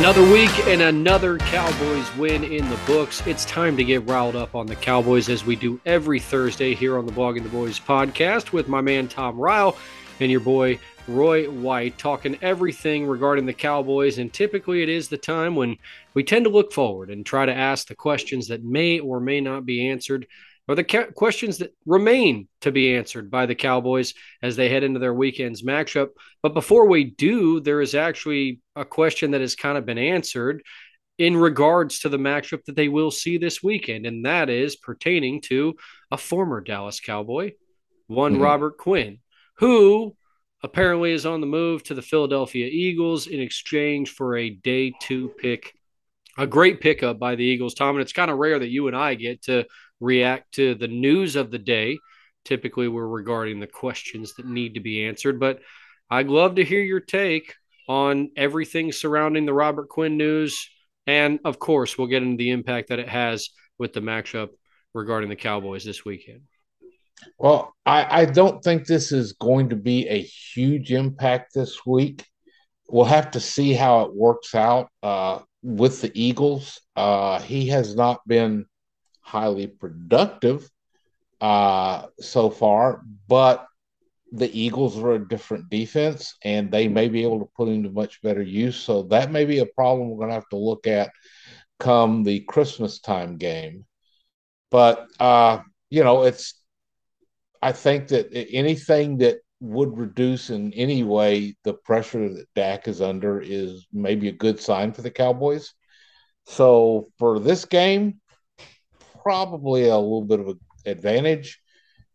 Another week and another Cowboys win in the books. It's time to get riled up on the Cowboys as we do every Thursday here on the Blogging the Boys podcast with my man Tom Ryle and your boy Roy White talking everything regarding the Cowboys. And typically it is the time when we tend to look forward and try to ask the questions that may or may not be answered or the ca- questions that remain to be answered by the Cowboys as they head into their weekend's matchup. But before we do, there is actually a question that has kind of been answered in regards to the matchup that they will see this weekend, and that is pertaining to a former Dallas Cowboy, one mm-hmm. Robert Quinn, who apparently is on the move to the Philadelphia Eagles in exchange for a day two pick. A great pickup by the Eagles, Tom. And it's kind of rare that you and I get to react to the news of the day. Typically, we're regarding the questions that need to be answered, but I'd love to hear your take on everything surrounding the Robert Quinn news. And of course, we'll get into the impact that it has with the matchup regarding the Cowboys this weekend. Well, I, I don't think this is going to be a huge impact this week. We'll have to see how it works out uh, with the Eagles. Uh, he has not been highly productive uh, so far, but the Eagles are a different defense and they may be able to put him to much better use. So that may be a problem we're going to have to look at come the Christmas time game. But, uh, you know, it's, I think that anything that would reduce in any way the pressure that Dak is under is maybe a good sign for the Cowboys. So for this game, probably a little bit of an advantage.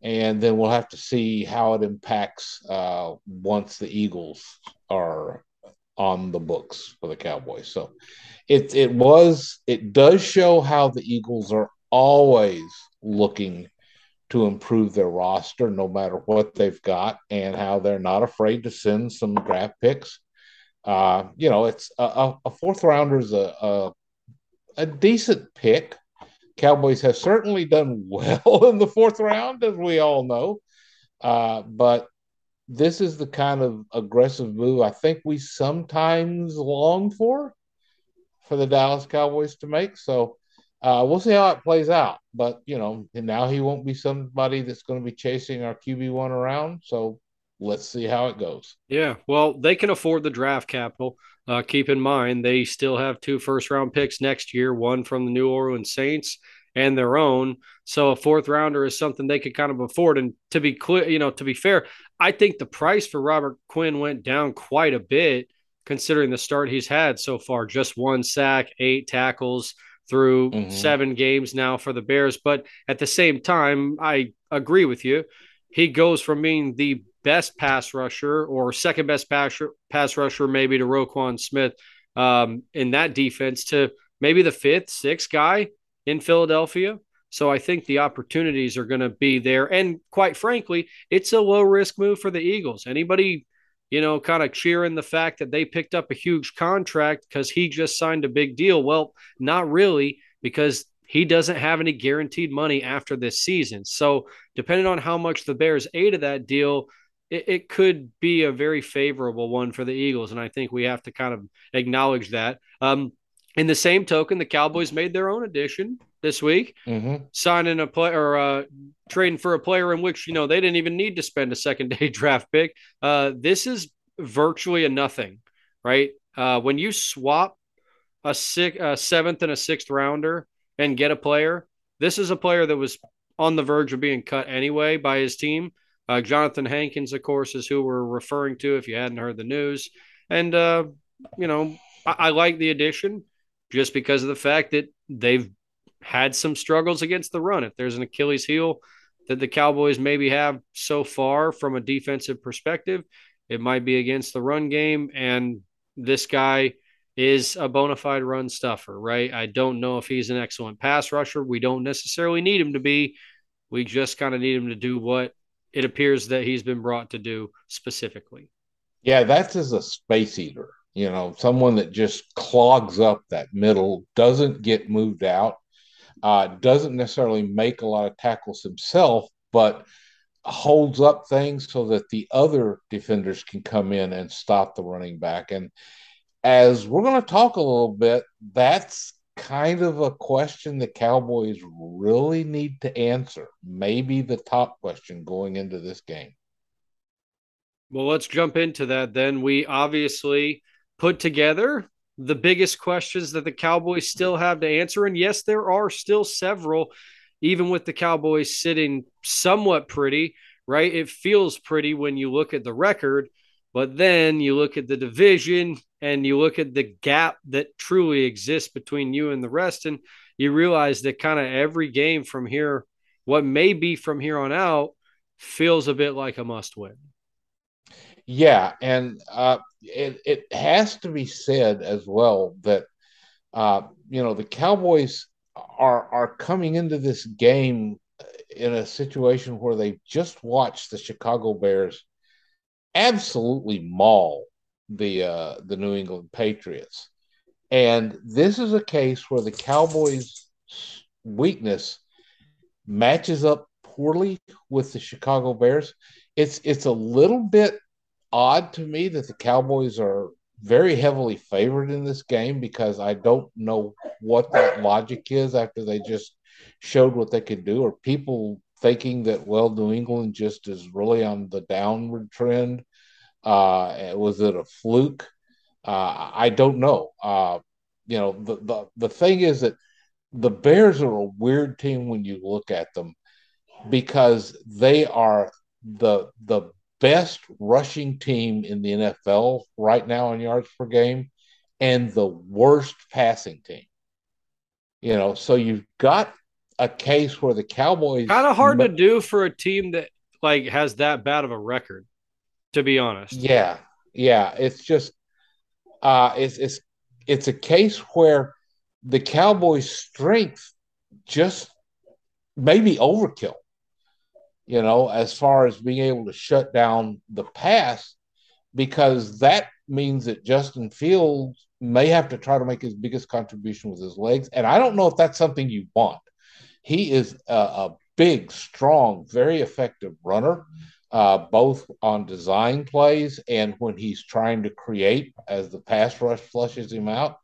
And then we'll have to see how it impacts uh, once the Eagles are on the books for the Cowboys. So it it was it does show how the Eagles are always looking to improve their roster no matter what they've got and how they're not afraid to send some draft picks. Uh, you know, it's a, a fourth rounder is a, a, a decent pick, Cowboys have certainly done well in the fourth round, as we all know. Uh, but this is the kind of aggressive move I think we sometimes long for for the Dallas Cowboys to make. So uh, we'll see how it plays out. But you know, now he won't be somebody that's going to be chasing our QB one around. So let's see how it goes. Yeah, well, they can afford the draft capital. Uh, keep in mind, they still have two first round picks next year, one from the New Orleans Saints and their own. So a fourth rounder is something they could kind of afford. And to be clear, you know, to be fair, I think the price for Robert Quinn went down quite a bit considering the start he's had so far. Just one sack, eight tackles through mm-hmm. seven games now for the Bears. But at the same time, I agree with you. He goes from being the best pass rusher or second best pass, pass rusher, maybe to Roquan Smith um, in that defense, to maybe the fifth, sixth guy in Philadelphia. So I think the opportunities are going to be there. And quite frankly, it's a low risk move for the Eagles. Anybody, you know, kind of cheering the fact that they picked up a huge contract because he just signed a big deal. Well, not really, because he doesn't have any guaranteed money after this season. So depending on how much the Bears ate of that deal, it, it could be a very favorable one for the Eagles. And I think we have to kind of acknowledge that. Um, in the same token, the Cowboys made their own addition this week, mm-hmm. signing a player or uh, trading for a player in which you know they didn't even need to spend a second day draft pick. Uh, this is virtually a nothing, right? Uh, when you swap a six, a seventh and a sixth rounder and get a player, this is a player that was on the verge of being cut anyway by his team. Uh, Johnathan Hankins, of course, is who we're referring to if you hadn't heard the news. And, uh, you know, I, I like the addition just because of the fact that they've had some struggles against the run. If there's an Achilles heel that the Cowboys maybe have so far from a defensive perspective, it might be against the run game. And this guy is a bona fide run stuffer, right? I don't know if he's an excellent pass rusher. We don't necessarily need him to be. We just kind of need him to do what it appears that he's been brought to do specifically. Yeah, that's as a space eater, you know, someone that just clogs up that middle, doesn't get moved out, uh, doesn't necessarily make a lot of tackles himself, but holds up things so that the other defenders can come in and stop the running back. And as we're going to talk a little bit, that's kind of a question the Cowboys really need to answer. Maybe the top question going into this game. Well, let's jump into that then. We obviously put together the biggest questions that the Cowboys still have to answer. And yes, there are still several, even with the Cowboys sitting somewhat pretty, right? It feels pretty when you look at the record. But then you look at the division and you look at the gap that truly exists between you and the rest, and you realize that kind of every game from here, what may be from here on out, feels a bit like a must win. Yeah, and uh, it it has to be said as well that uh, you know the Cowboys are are coming into this game in a situation where they just watched the Chicago Bears absolutely maul the uh, the New England Patriots. And this is a case where the Cowboys' weakness matches up poorly with the Chicago Bears. It's it's a little bit odd to me that the Cowboys are very heavily favored in this game because I don't know what that logic is after they just showed what they could do. Or people thinking that well, New England just is really on the downward trend. Uh, was it a fluke? Uh, I don't know. Uh, you know, the, the the thing is that the Bears are a weird team when you look at them because they are the the best rushing team in the NFL right now in yards per game and the worst passing team. You know, so you've got a case where the Cowboys kind of hard to do for a team that like has that bad of a record, to be honest. Yeah, yeah. It's just uh it's it's it's a case where the Cowboys' strength just maybe overkill, you know, as far as being able to shut down the pass, because that means that Justin Fields may have to try to make his biggest contribution with his legs. And I don't know if that's something you want he is a, a big, strong, very effective runner, uh, both on design plays and when he's trying to create as the pass rush flushes him out.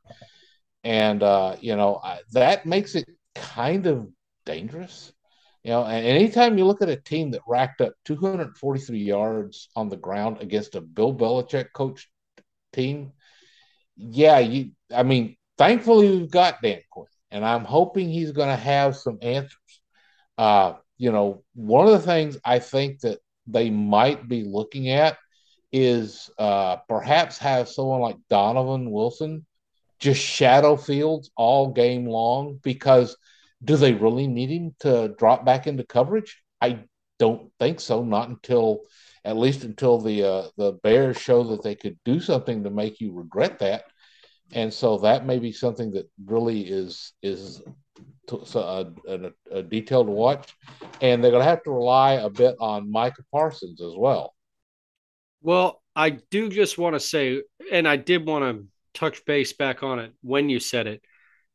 And, uh, you know, that makes it kind of dangerous. You know, and anytime you look at a team that racked up 243 yards on the ground against a Bill Belichick coach team, yeah, you. I mean, thankfully we've got Dan Quinn and I'm hoping he's going to have some answers. Uh, you know, one of the things I think that they might be looking at is uh, perhaps have someone like Donovan Wilson just shadow Fields all game long because do they really need him to drop back into coverage? I don't think so. Not until at least until the uh, the Bears show that they could do something to make you regret that and so that may be something that really is is a, a, a detail to watch, and they're going to have to rely a bit on Micah Parsons as well. Well, I do just want to say, and I did want to touch base back on it when you said it.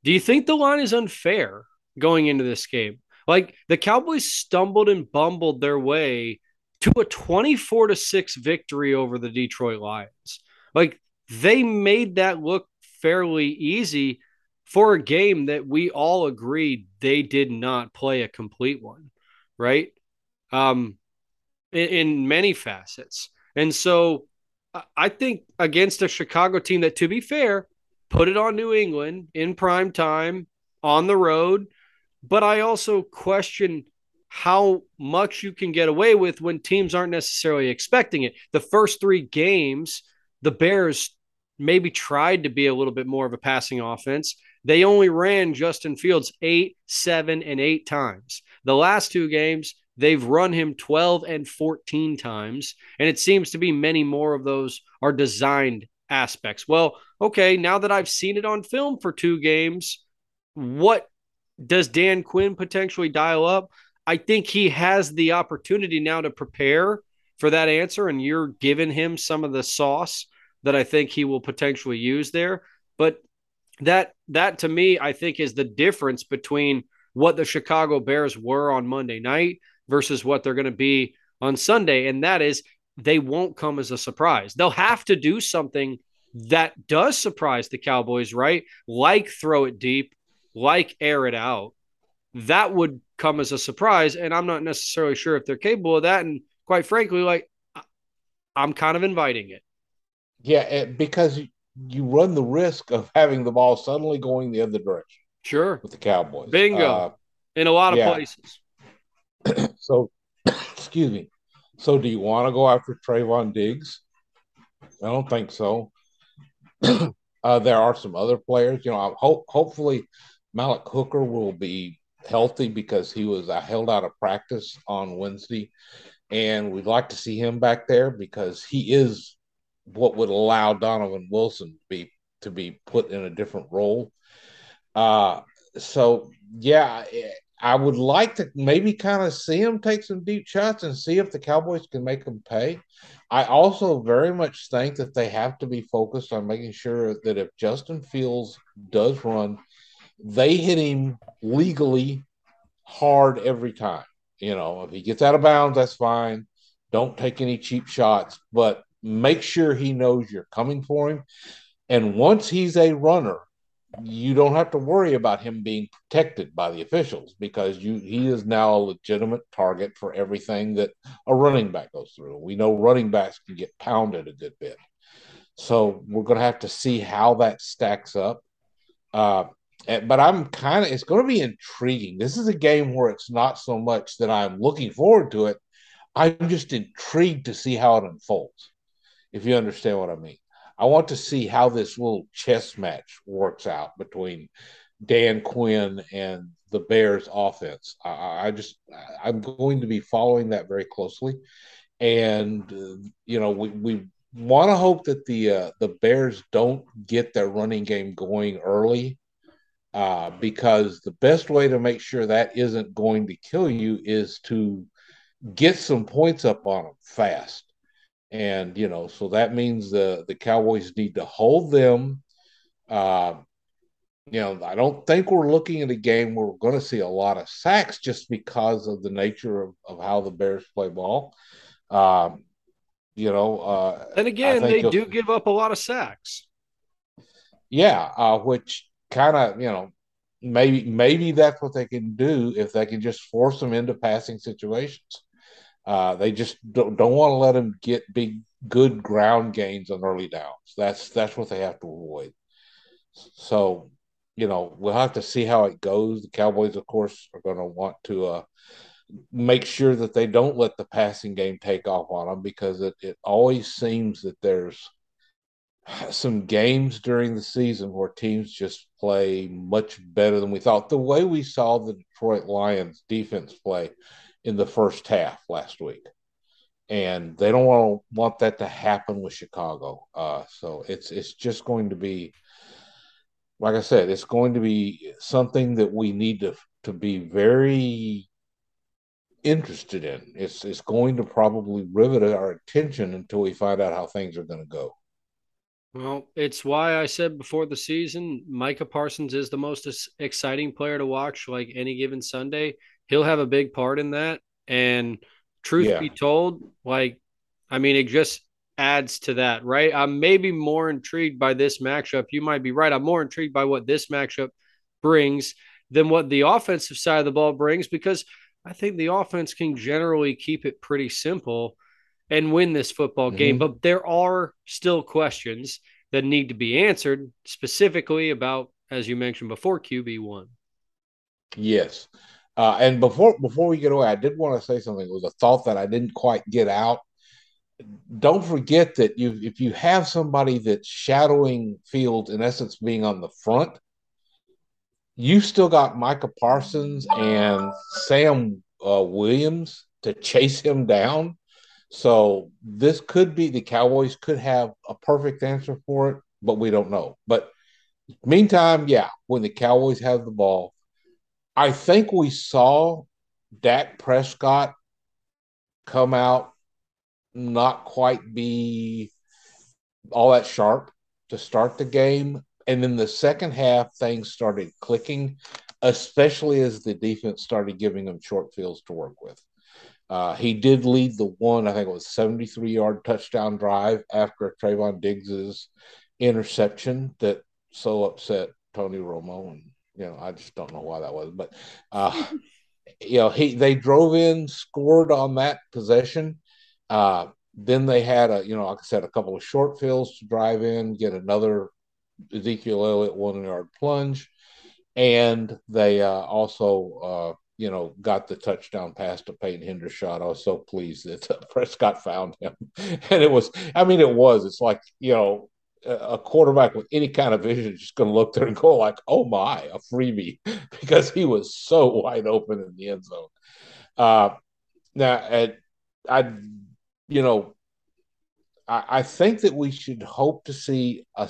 Do you think the line is unfair going into this game? Like the Cowboys stumbled and bumbled their way to a 24 to 6 victory over the Detroit Lions. Like they made that look fairly easy for a game that we all agreed they did not play a complete one, right? Um, in, in many facets. And so I think against a Chicago team that, to be fair, put it on New England in prime time on the road. But I also question how much you can get away with when teams aren't necessarily expecting it. The first three games, the Bears maybe tried to be a little bit more of a passing offense. They only ran Justin Fields eight, seven, and eight times. The last two games, they've run him 12 and 14 times. And it seems to be many more of those are designed aspects. Well, okay, now that I've seen it on film for two games, what does Dan Quinn potentially dial up? I think he has the opportunity now to prepare for that answer, and you're giving him some of the sauce that I think he will potentially use there. But that that to me, I think is the difference between what the Chicago Bears were on Monday night versus what they're going to be on Sunday, and that is they won't come as a surprise. They'll have to do something that does surprise the Cowboys, right? Like throw it deep, like air it out. That would come as a surprise. And I'm not necessarily sure if they're capable of that. And quite frankly, like I'm kind of inviting it. Yeah, because you run the risk of having the ball suddenly going the other direction. Sure. With the Cowboys. Bingo. Uh, In a lot of yeah. places. so, excuse me. So, do you want to go after Trevon Diggs? I don't think so. uh, there are some other players. You know, I hope hopefully Malik Hooker will be healthy because he was uh, held out of practice on Wednesday, and we'd like to see him back there because he is what would allow Donovan Wilson to be to be put in a different role. Uh, so yeah, I would like to maybe kind of see him take some deep shots and see if the Cowboys can make them pay. I also very much think that they have to be focused on making sure that if Justin Fields does run, they hit him legally hard every time. You know, if he gets out of bounds, that's fine. Don't take any cheap shots, but make sure he knows you're coming for him. And once he's a runner, you don't have to worry about him being protected by the officials because you he is now a legitimate target for everything that a running back goes through. We know running backs can get pounded a good bit. So we're going to have to see how that stacks up. Uh, but I'm kind of it's going to be intriguing. This is a game where it's not so much that I'm looking forward to it. I'm just intrigued to see how it unfolds. If you understand what I mean. I want to see how this little chess match works out between Dan Quinn and the Bears offense. I, I just I'm going to be following that very closely, and uh, you know we we want to hope that the uh, the Bears don't get their running game going early. Uh, because the best way to make sure that isn't going to kill you is to get some points up on them fast and you know so that means the the cowboys need to hold them. Uh you know i don't think we're looking at a game where we're going to see a lot of sacks just because of the nature of, of how the bears play ball. Um you know uh and again they do give up a lot of sacks. Yeah uh which kind of you know maybe maybe that's what they can do if they can just force them into passing situations uh, they just don't, don't want to let them get big, good ground gains on early downs. That's that's what they have to avoid. So, you know, we'll have to see how it goes. The Cowboys, of course, are going to want to uh, make sure that they don't let the passing game take off on them because it, it always seems that there's some games during the season where teams just play much better than we thought. The way we saw the Detroit Lions defense play in the first half last week. And they don't want, want that to happen with Chicago. Uh, so it's it's just going to be, like I said, it's going to be something that we need to to be very interested in. It's it's going to probably rivet our attention until we find out how things are going to go. Well, it's why I said before the season, Micah Parsons is the most exciting player to watch. Like any given Sunday, he'll have a big part in that. And truth yeah. be told, like, I mean, it just adds to that, right? I'm maybe more intrigued by this matchup. You might be right. I'm more intrigued by what this matchup brings than what the offensive side of the ball brings because I think the offense can generally keep it pretty simple and win this football mm-hmm. game. But there are still questions that need to be answered, specifically about, as you mentioned before, QB one. Yes. Uh, and before before we get away, I did want to say something. It was a thought that I didn't quite get out. Don't forget that you if you have somebody that's shadowing Fields, in essence, being on the front, you still got Micah Parsons and Sam uh, Williams to chase him down. So this could be the Cowboys could have a perfect answer for it, but we don't know. But meantime, yeah, when the Cowboys have the ball, I think we saw Dak Prescott come out not quite be all that sharp to start the game. And then the second half, things started clicking, especially as the defense started giving him short fields to work with. Uh, he did lead the one, I think it was 73 yard touchdown drive after Trevon Diggs's interception that so upset Tony Romo. And, you know, I just don't know why that was. But, uh, you know, he they drove in, scored on that possession. Uh, then they had a, you know, like I said, a couple of short fields to drive in, get another Ezekiel Elliott one yard plunge. And they uh, also uh, you know, got the touchdown pass to Peyton Hendershot. I was so pleased that Prescott found him. And it was, I mean, it was, it's like, you know, a quarterback with any kind of vision is just going to look there and go like, oh my, a freebie, because he was so wide open in the end zone. Uh, now, at, I, you know, I, I think that we should hope to see a,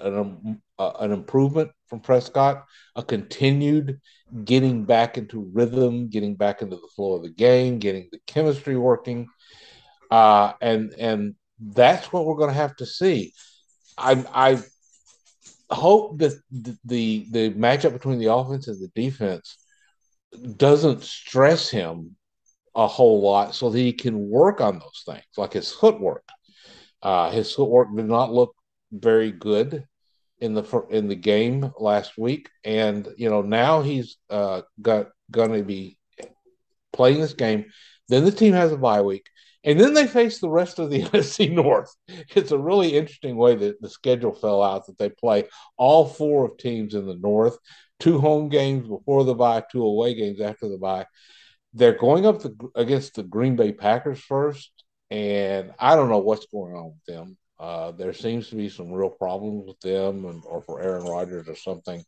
an, an improvement from Prescott, a continued getting back into rhythm, getting back into the flow of the game, getting the chemistry working, uh, and and that's what we're going to have to see. I I hope that the, the the matchup between the offense and the defense doesn't stress him a whole lot, so that he can work on those things, like his footwork. Uh, his footwork did not look very good in the in the game last week, and you know now he's uh, got going to be playing this game. Then the team has a bye week, and then they face the rest of the NFC North. It's a really interesting way that the schedule fell out that they play all four of teams in the North, two home games before the bye, two away games after the bye. They're going up the, against the Green Bay Packers first, and I don't know what's going on with them. Uh, there seems to be some real problems with them, and, or for Aaron Rodgers or something.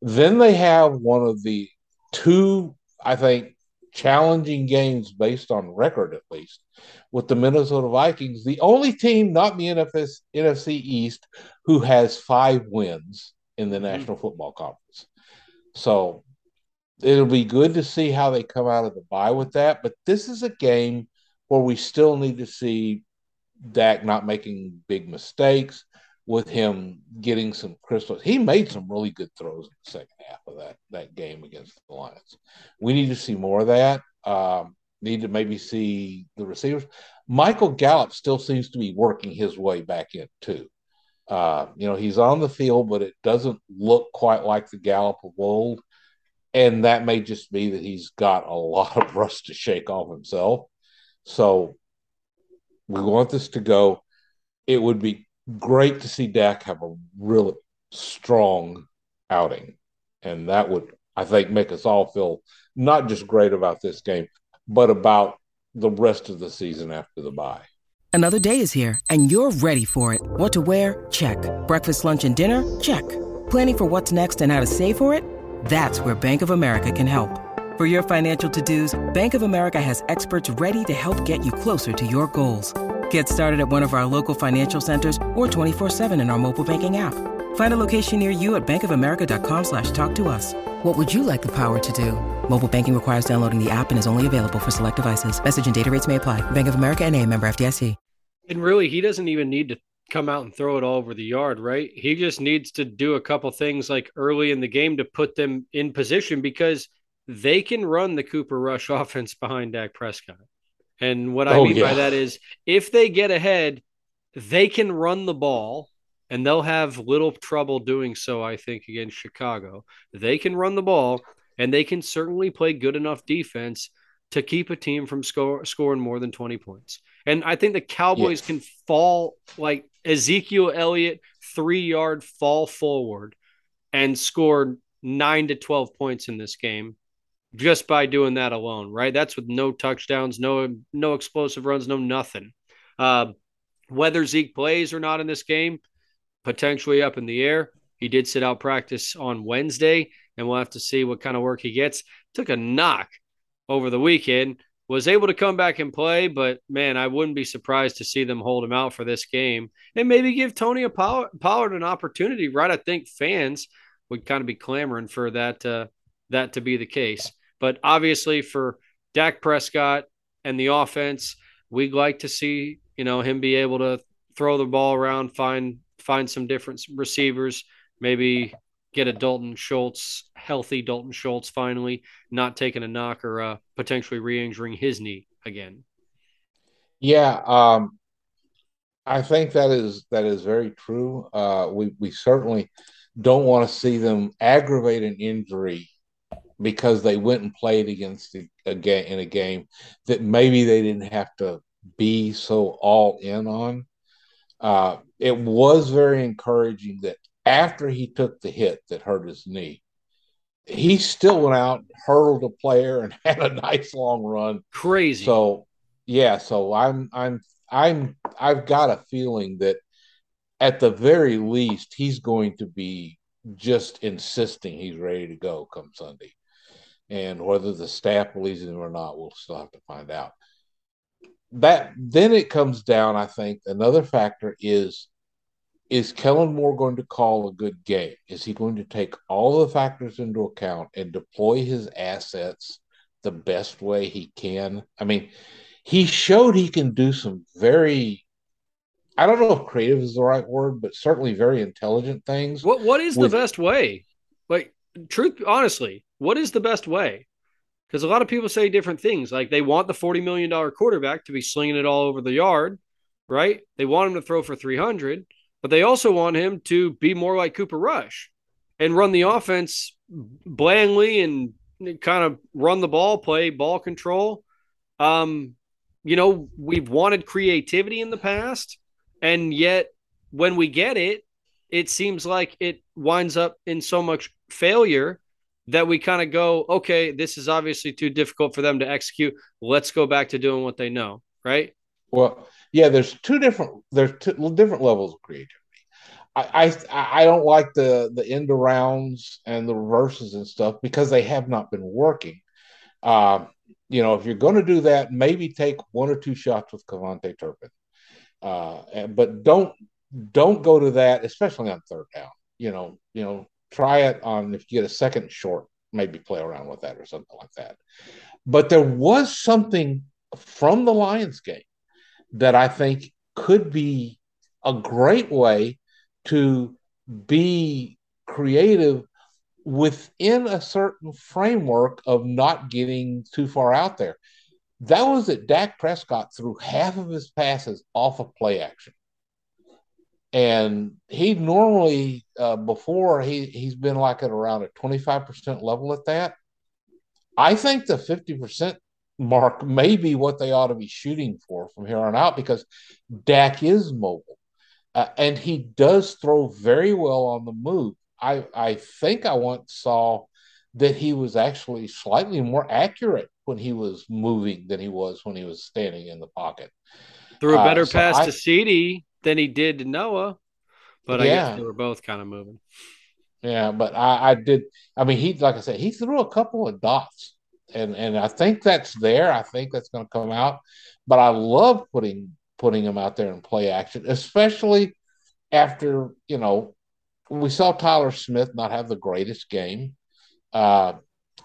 Then they have one of the two, I think, challenging games based on record, at least, with the Minnesota Vikings, the only team not in the NFS, NFC East who has five wins in the mm-hmm. National Football Conference. So it'll be good to see how they come out of the bye with that. But this is a game where we still need to see Dak not making big mistakes, with him getting some crystals. He made some really good throws in the second half of that that game against the Lions. We need to see more of that. Um, need to maybe see the receivers. Michael Gallup still seems to be working his way back in too. Uh, you know, he's on the field, but it doesn't look quite like the Gallup of old. And that may just be that he's got a lot of rust to shake off himself. So we want this to go. It would be great to see Dak have a really strong outing. And that would, I think, make us all feel not just great about this game, but about the rest of the season after the bye. Another day is here, and you're ready for it. What to wear? Check. Breakfast, lunch, and dinner? Check. Planning for what's next and how to save for it? That's where Bank of America can help. For your financial to-dos, Bank of America has experts ready to help get you closer to your goals. Get started at one of our local financial centers or 24-7 in our mobile banking app. Find a location near you at bankofamerica.com slash talk to us. What would you like the power to do? Mobile banking requires downloading the app and is only available for select devices. Message and data rates may apply. Bank of America and a member FDIC. And really, he doesn't even need to come out and throw it all over the yard, right? He just needs to do a couple things like early in the game to put them in position because they can run the Cooper Rush offense behind Dak Prescott And what I Oh, mean by that is if they get ahead, they can run the ball and they'll have little trouble doing so, I think, against Chicago. They can run the ball and they can certainly play good enough defense to keep a team from score, scoring more than 20 points. And I think the Cowboys Yes. can fall like Ezekiel Elliott, three yard fall forward and score nine to 12 points in this game just by doing that alone, right? That's with no touchdowns, no no explosive runs, no nothing. Uh, whether Zeke plays or not in this game, potentially up in the air. He did sit out practice on Wednesday, and we'll have to see what kind of work he gets. Took a knock over the weekend, was able to come back and play, but man, I wouldn't be surprised to see them hold him out for this game and maybe give Tony Pollard an opportunity, right? I think fans would kind of be clamoring for that uh, that to be the case. But obviously, for Dak Prescott and the offense, we'd like to see you know him be able to throw the ball around, find find some different receivers, maybe get a Dalton Schultz, healthy Dalton Schultz, finally not taking a knock or uh, potentially re-injuring his knee again. Yeah, um, I think that is that is very true. Uh, we we certainly don't want to see them aggravate an injury because they went and played against a, a game in a game that maybe they didn't have to be so all in on. Uh, it was very encouraging that after he took the hit that hurt his knee, he still went out, hurdled a player, and had a nice long run. Crazy. So, yeah, so I'm I'm I'm I've got a feeling that at the very least he's going to be just insisting he's ready to go come Sunday. And whether the staff believes him or not, we'll still have to find out. That then it comes down, I think, another factor is is Kellen Moore going to call a good game? Is he going to take all the factors into account and deploy his assets the best way he can? I mean, he showed he can do some very I don't know if creative is the right word, but certainly very intelligent things. What what is with- the best way? Truth honestly, what is the best way? Because a lot of people say different things. Like they want the $40 million quarterback to be slinging it all over the yard, right? They want him to throw for 300, but they also want him to be more like Cooper Rush and run the offense blandly and kind of run the ball, play ball control. Um, you know, we've wanted creativity in the past, and yet when we get it, it seems like it winds up in so much failure that we kind of go, okay, this is obviously too difficult for them to execute. Let's go back to doing what they know, right? Well, yeah, there's two different there's two different levels of creativity. I I, I don't like the the end arounds and the reverses and stuff because they have not been working. Um, you know, if you're going to do that, maybe take one or two shots with KaVontae Turpin, uh, but don't don't go to that, especially on third down. You know, you know, try it on if you get a second short, maybe play around with that or something like that. But there was something from the Lions game that I think could be a great way to be creative within a certain framework of not getting too far out there. That was that Dak Prescott threw half of his passes off of play action. And he normally, uh, before, he, he's been like at around a 25% level at that. I think the 50% mark may be what they ought to be shooting for from here on out because Dak is mobile. Uh, and he does throw very well on the move. I, I think I once saw that he was actually slightly more accurate when he was moving than he was when he was standing in the pocket. Threw a Uh, better so pass I- to CD than he did to Noah, but I Yeah. guess they were both kind of moving. Yeah, but I, I did. I mean, he like I said, he threw a couple of dots, and and I think that's there. I think that's going to come out. But I love putting putting him out there in play action, especially after you know we saw Tyler Smith not have the greatest game, uh,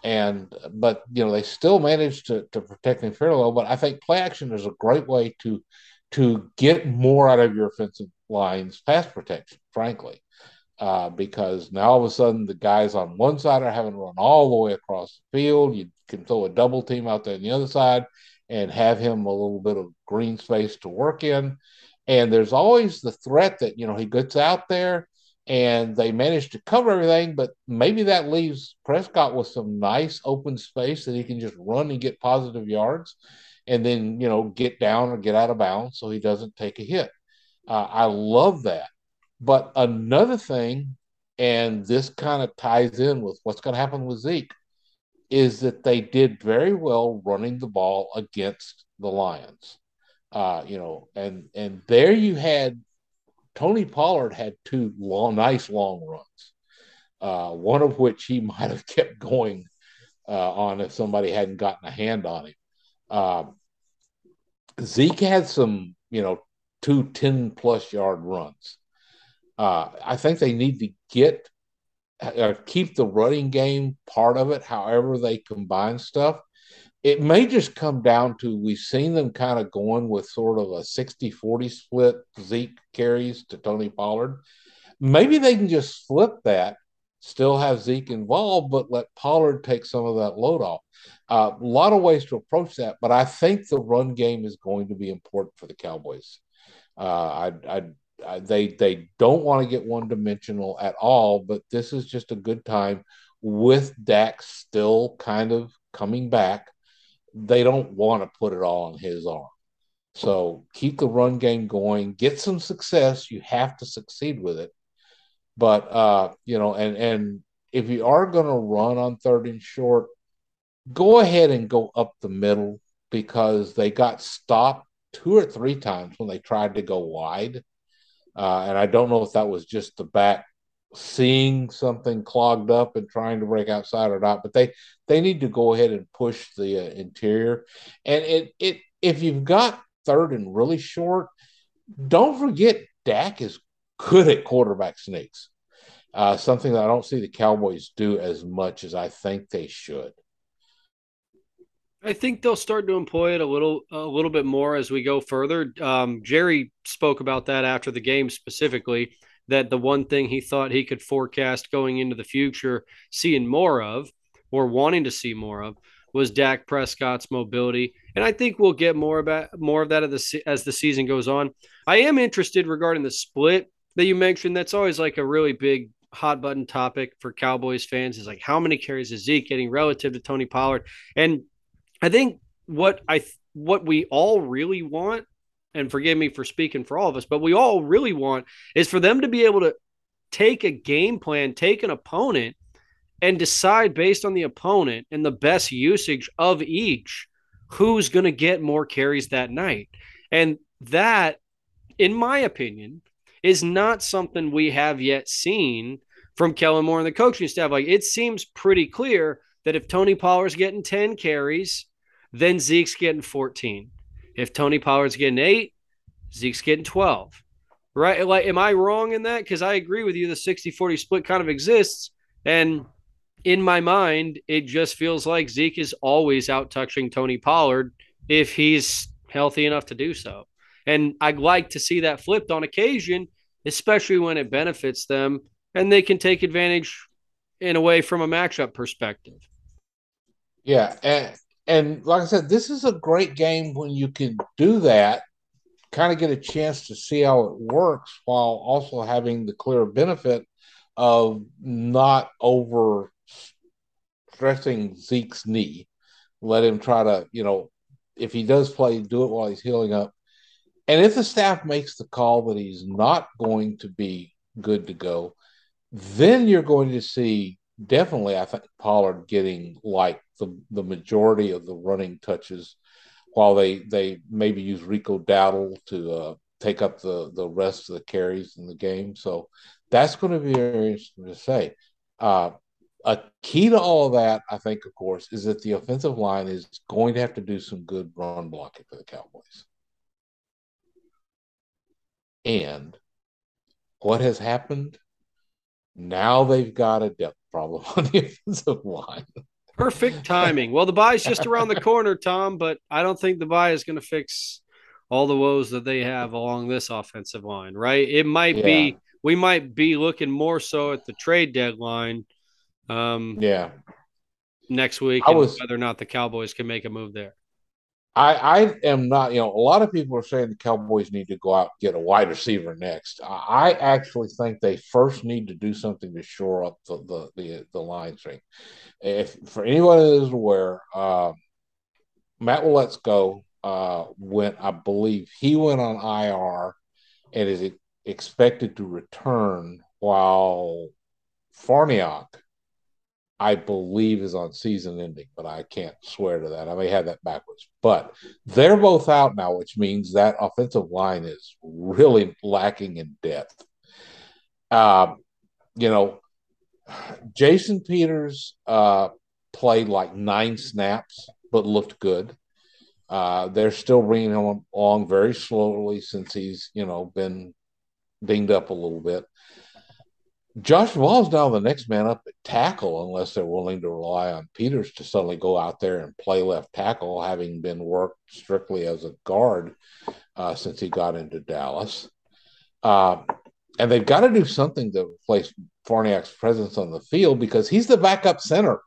and but you know they still managed to to protect him fairly well. But I think play action is a great way to to get more out of your offensive line's pass protection, frankly uh, because now all of a sudden the guys on one side are having to run all the way across the field. You can throw a double team out there on the other side, and have him a little bit of green space to work in. And there's always the threat that, you know, he gets out there and they manage to cover everything, but maybe that leaves Prescott with some nice open space that he can just run and get positive yards and then, you know, get down or get out of bounds so he doesn't take a hit. Uh, I love that. But another thing, and this kind of ties in with what's going to happen with Zeke, is that they did very well running the ball against the Lions. Uh, you know, and and there you had Tony Pollard had two long, nice long runs, uh, one of which he might have kept going uh, on if somebody hadn't gotten a hand on him. Um, Zeke had some, you know, two 10 plus yard runs. Uh, I think they need to get uh, keep the running game part of it, however they combine stuff it may just come down to we've seen them kind of going with sort of a 60 40 split Zeke carries to Tony Pollard. Maybe they can just flip that, still have Zeke involved, but let Pollard take some of that load off. Uh, a lot of ways to approach that, but I think the run game is going to be important for the Cowboys. Uh, I, I, I, they they don't want to get one dimensional at all, but this is just a good time with Dak still kind of coming back they don't want to put it all on his arm. So keep the run game going, get some success. You have to succeed with it. But uh, you know, and and if you are going to run on third and short, go ahead and go up the middle because they got stopped two or three times when they tried to go wide. Uh, and I don't know if that was just the back seeing something clogged up and trying to break outside or not, but they they need to go ahead and push the uh, interior. And it it if you've got third and really short, don't forget Dak is good at quarterback sneaks. Uh, something that I don't see the Cowboys do as much as I think they should. I think they'll start to employ it a little a little bit more as we go further. Um, Jerry spoke about that after the game specifically that the one thing he thought he could forecast going into the future, seeing more of or wanting to see more of, was Dak Prescott's mobility. And I think we'll get more about more of that as the season goes on. I am interested regarding the split that you mentioned. That's always like a really big hot button topic for Cowboys fans is like how many carries is Zeke getting relative to Tony Pollard? And I think what I what we all really want and forgive me for speaking for all of us, but we all really want is for them to be able to take a game plan, take an opponent, and decide based on the opponent and the best usage of each who's going to get more carries that night. And that, in my opinion, is not something we have yet seen from Kellen Moore and the coaching staff. Like it seems pretty clear that if Tony Pollard's getting 10 carries, then Zeke's getting 14. If Tony Pollard's getting eight, Zeke's getting 12. Right? Like, am I wrong in that? Because I agree with you. The 60 40 split kind of exists. And in my mind, it just feels like Zeke is always out touching Tony Pollard if he's healthy enough to do so. And I'd like to see that flipped on occasion, especially when it benefits them and they can take advantage in a way from a matchup perspective. Yeah. And, and like I said, this is a great game when you can do that, kind of get a chance to see how it works while also having the clear benefit of not over stressing Zeke's knee. Let him try to, you know, if he does play, do it while he's healing up. And if the staff makes the call that he's not going to be good to go, then you're going to see definitely, I think, Pollard getting like the, the majority of the running touches, while they they maybe use Rico Dowdle to uh, take up the the rest of the carries in the game. So that's going to be very interesting to say. Uh, a key to all of that, I think, of course, is that the offensive line is going to have to do some good run blocking for the Cowboys. And what has happened? Now they've got a depth problem on the offensive line. Perfect timing. Well, the bye's just around the corner, Tom, but I don't think the bye is going to fix all the woes that they have along this offensive line, right? It might yeah. be we might be looking more so at the trade deadline. Um, yeah. Next week, I was, whether or not the Cowboys can make a move there. I, I am not, you know, a lot of people are saying the Cowboys need to go out and get a wide receiver next. I actually think they first need to do something to shore up the the the, the line string. If for anyone that is aware, uh, Matt Waletzko uh, went, I believe, he went on IR and is expected to return while Farniok I believe is on season ending, but I can't swear to that. I may have that backwards. But they're both out now, which means that offensive line is really lacking in depth. Um, you know, Jason Peters uh, played like nine snaps, but looked good. Uh, they're still bringing him along very slowly since he's, you know, been dinged up a little bit. Josh Ball's now the next man up at tackle, unless they're willing to rely on Peters to suddenly go out there and play left tackle, having been worked strictly as a guard uh, since he got into Dallas. Uh, and they've got to do something to replace Farniok's presence on the field because he's the backup center.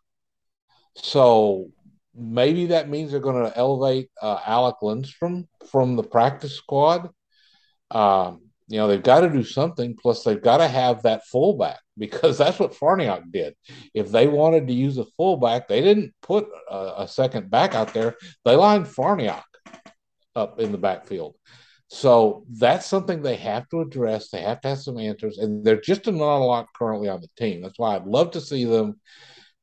So maybe that means they're going to elevate uh, Alec Lindstrom from the practice squad. Um, you know, they've got to do something. Plus, they've got to have that fullback because that's what Farniok did. If they wanted to use a fullback, they didn't put a, a second back out there. They lined Farniok up in the backfield. So that's something they have to address. They have to have some answers, and there's just not a lot currently on the team. That's why I'd love to see them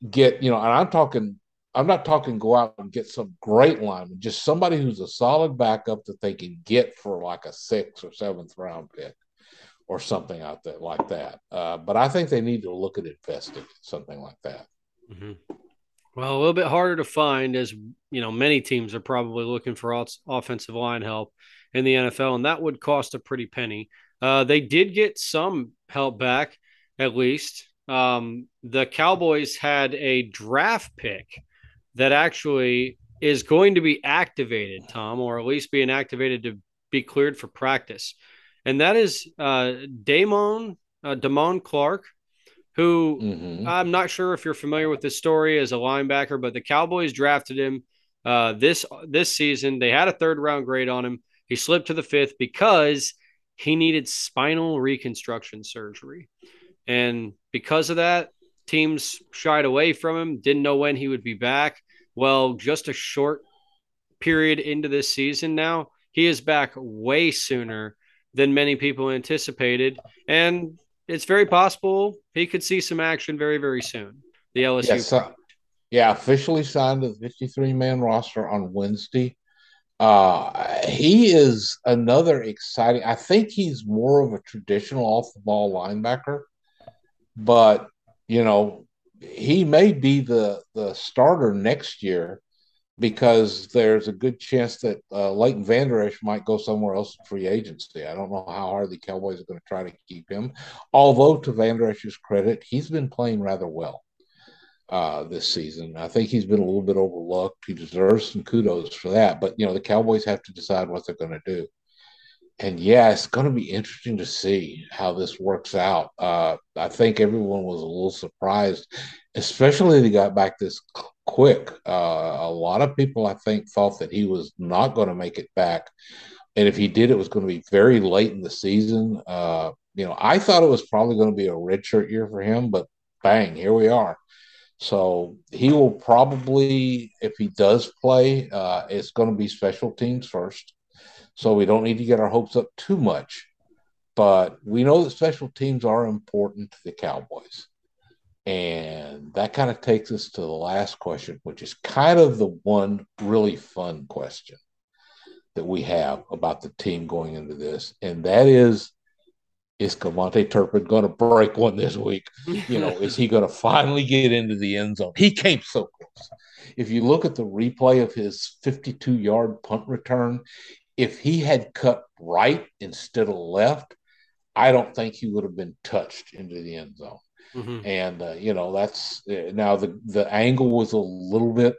get, you know, and I'm talking I'm not talking go out and get some great lineman, just somebody who's a solid backup that they can get for like a sixth or seventh round pick or something out there like that. Uh, but I think they need to look at investing something like that. Mm-hmm. Well, a little bit harder to find as you know, many teams are probably looking for offensive line help in the NFL, and that would cost a pretty penny. Uh, they did get some help back, at least. Um, the Cowboys had a draft pick that actually is going to be activated, Tom, or at least being activated to be cleared for practice. And that is uh, Damone, uh, Damone Clark, who mm-hmm. I'm not sure if you're familiar with this story as a linebacker, but the Cowboys drafted him uh, this this season. They had a third round grade on him. He slipped to the fifth because he needed spinal reconstruction surgery. And because of that, teams shied away from him, didn't know when he would be back. Well, just a short period into this season now, he is back way sooner than many people anticipated. And it's very possible he could see some action very, very soon. The LSU. Yes, uh, yeah, officially signed to the 53 man roster on Wednesday. Uh, he is another exciting. I think he's more of a traditional off the ball linebacker, but you know, he may be the the starter next year because there's a good chance that uh, Leighton Vander Esch might go somewhere else in free agency. I don't know how hard the Cowboys are going to try to keep him. Although, to Vander Esch's credit, he's been playing rather well uh, this season. I think he's been a little bit overlooked. He deserves some kudos for that. But, you know, the Cowboys have to decide what they're going to do and yeah, it's going to be interesting to see how this works out. Uh, I think everyone was a little surprised, especially they got back this quick. Uh, a lot of people, I think, thought that he was not going to make it back, and if he did, it was going to be very late in the season. Uh, you know, I thought it was probably going to be a redshirt year for him, but bang, here we are. So he will probably, if he does play, uh, it's going to be special teams first. So we don't need to get our hopes up too much. But we know that special teams are important to the Cowboys. And that kind of takes us to the last question, which is kind of the one really fun question that we have about the team going into this. And that is is KaVontae Turpin going to break one this week? You know, is he going to finally get into the end zone? He came so close. If you look at the replay of his 52 yard punt return, if he had cut right instead of left, I don't think he would have been touched into the end zone. Mm-hmm. And uh, you know that's uh, now the the angle was a little bit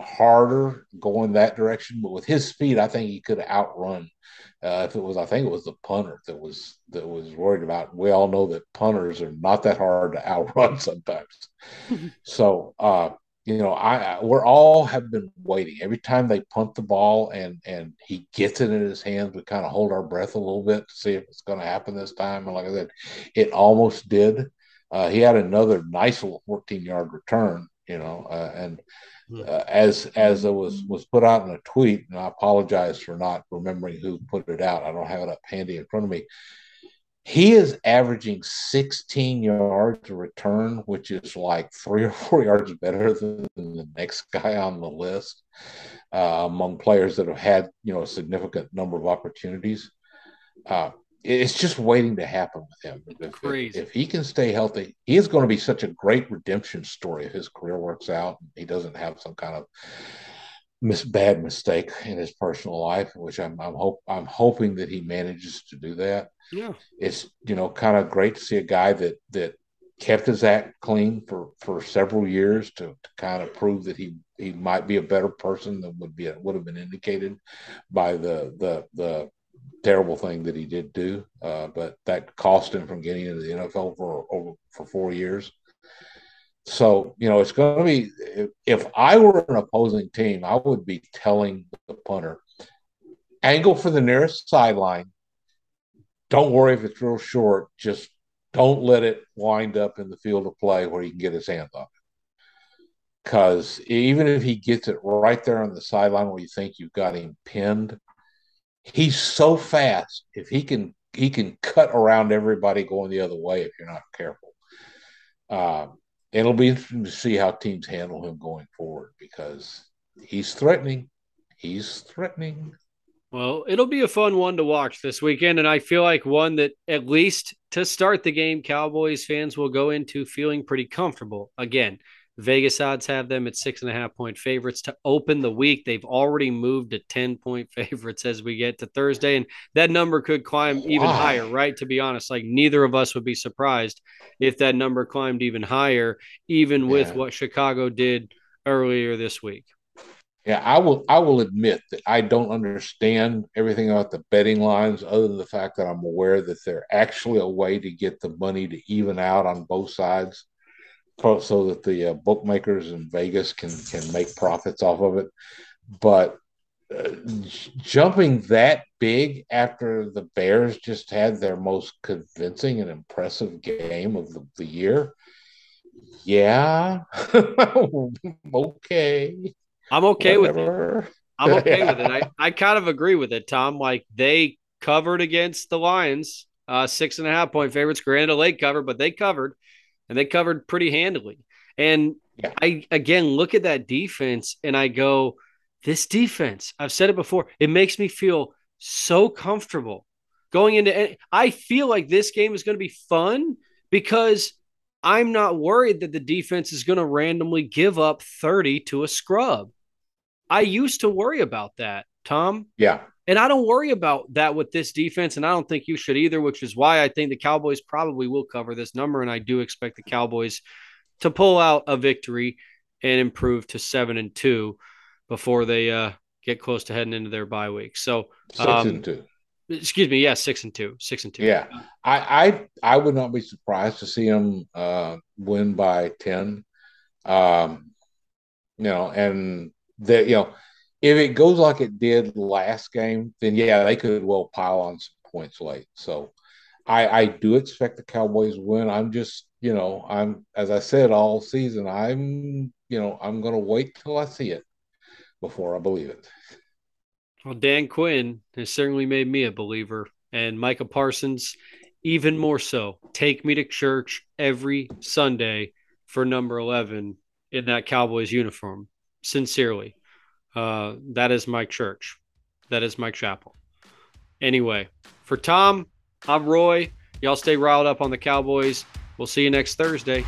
harder going that direction, but with his speed, I think he could outrun. Uh, if it was, I think it was the punter that was that was worried about. We all know that punters are not that hard to outrun sometimes. so uh, you know, I we're all have been waiting. Every time they punt the ball and and he gets it in his hands, we kind of hold our breath a little bit to see if it's going to happen this time. And like I said, it almost did. Uh, he had another nice little 14 yard return, you know, uh, and hmm. uh, as as it was was put out in a tweet, and I apologize for not remembering who put it out. I don't have it up handy in front of me. He is averaging 16 yards a return, which is like three or four yards better than the next guy on the list uh, among players that have had you know a significant number of opportunities. Uh, it's just waiting to happen with him. If, Crazy. if, he can stay healthy, he is going to be such a great redemption story if his career works out. He doesn't have some kind of mis- bad mistake in his personal life, which I'm I'm hope I'm hoping that he manages to do that. Yeah, it's you know kind of great to see a guy that that kept his act clean for for several years to, to kind of prove that he he might be a better person than would be would have been indicated by the the the terrible thing that he did do, uh, but that cost him from getting into the NFL for over for four years. So you know it's going to be. If, if I were an opposing team, I would be telling the punter, angle for the nearest sideline. Don't worry if it's real short. Just don't let it wind up in the field of play where he can get his hands on it. Because even if he gets it right there on the sideline where you think you've got him pinned, he's so fast. If he can, he can cut around everybody going the other way if you're not careful. Um, it'll be interesting to see how teams handle him going forward because he's threatening. He's threatening. Well, it'll be a fun one to watch this weekend, and I feel like one that at least to start the game, Cowboys fans will go into feeling pretty comfortable. Again, Vegas odds have them at six and a half point favorites to open the week. They've already moved to 10 point favorites as we get to Thursday, and that number could climb even wow. higher, right? To be honest, like neither of us would be surprised if that number climbed even higher, even with what Chicago did earlier this week. Yeah, I will. I will admit that I don't understand everything about the betting lines, other than the fact that I'm aware that they're actually a way to get the money to even out on both sides so that the uh, bookmakers in Vegas can can make profits off of it. But uh, jumping that big after the Bears just had their most convincing and impressive game of the, the year, yeah, okay. I'm okay Whatever. with it. I'm okay yeah. with it. I, I kind of agree with it, Tom. Like they covered against the Lions, uh, six and a half point favorites. Granted, a late cover, but they covered and they covered pretty handily. And yeah. I again look at that defense and I go, this defense, I've said it before, it makes me feel so comfortable going into I feel like this game is going to be fun because I'm not worried that the defense is going to randomly give up 30 to a scrub. I used to worry about that, Tom. Yeah. And I don't worry about that with this defense, and I don't think you should either, which is why I think the Cowboys probably will cover this number. And I do expect the Cowboys to pull out a victory and improve to seven and two before they uh, get close to heading into their bye week. So six um, and two. Excuse me, yeah, six and two, six and two. Yeah, I I, I would not be surprised to see them uh, win by ten. Um, you know, and that you know if it goes like it did last game, then yeah, they could well pile on some points late. So I, I do expect the Cowboys win. I'm just, you know, I'm as I said all season, I'm, you know, I'm gonna wait till I see it before I believe it. Well, Dan Quinn has certainly made me a believer, and Micah Parsons even more so. Take me to church every Sunday for number 11 in that Cowboys uniform. Sincerely. Uh, that is my church. That is my chapel. Anyway, for Tom, I'm Roy. Y'all stay riled up on the Cowboys. We'll see you next Thursday.